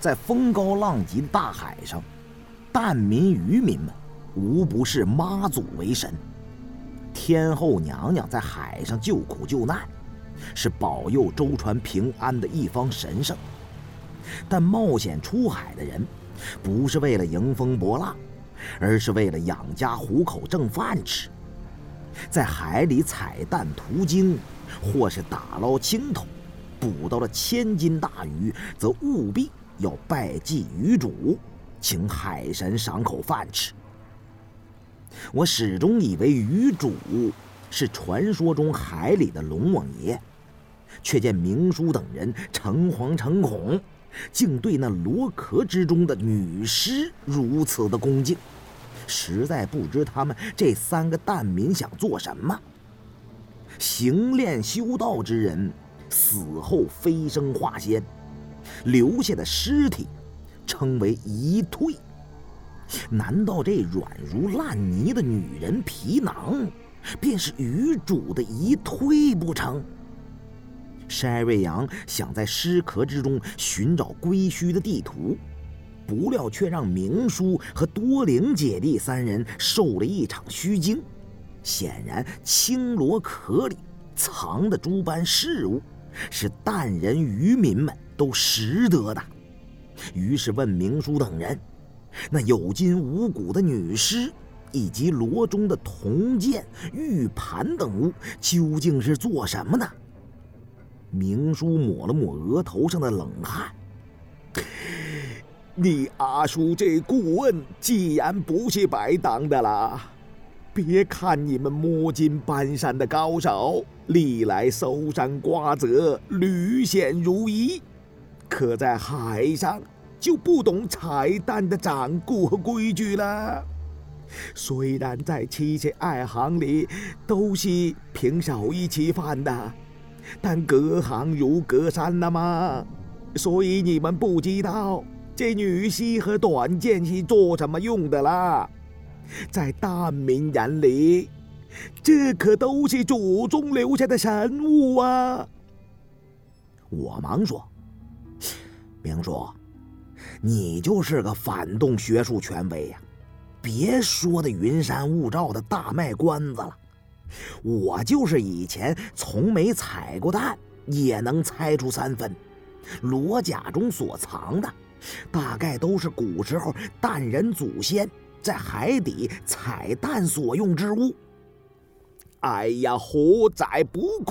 在风高浪急的大海上，疍民渔民们无不视妈祖为神，天后娘娘在海上救苦救难，是保佑舟船平安的一方神圣。但冒险出海的人，不是为了迎风博浪，而是为了养家糊口挣饭吃。在海里采蛋途经，或是打捞青头，捕到了千斤大鱼，则务必。要拜祭鱼主，请海神赏口饭吃。我始终以为鱼主是传说中海里的龙王爷，却见明叔等人诚惶诚恐，竟对那螺壳之中的女尸如此的恭敬，实在不知他们这三个蛋民想做什么。行炼修道之人，死后飞升化仙。留下的尸体称为遗退，难道这软如烂泥的女人皮囊，便是女主的遗退不成？筛瑞阳想在尸壳之中寻找归墟的地图，不料却让明叔和多灵姐弟三人受了一场虚惊。显然，青螺壳里藏的诸般事物，是淡人渔民们。都识得的，于是问明叔等人：“那有筋无骨的女尸，以及罗中的铜剑、玉盘等物，究竟是做什么的？”明叔抹了抹额头上的冷汗：“你阿叔这顾问，既然不是白当的啦。别看你们摸金搬山的高手，历来搜山刮泽，屡险如一。”可在海上就不懂彩蛋的掌故和规矩了。虽然在七七二行里都是凭手艺吃饭的，但隔行如隔山了嘛。所以你们不知道这女婿和短剑是做什么用的啦。在大明眼里，这可都是祖宗留下的神物啊！我忙说。明叔，你就是个反动学术权威呀！别说的云山雾罩的大卖关子了，我就是以前从没采过蛋，也能猜出三分。罗甲中所藏的，大概都是古时候蛋人祖先在海底采蛋所用之物。哎呀，活在不愧。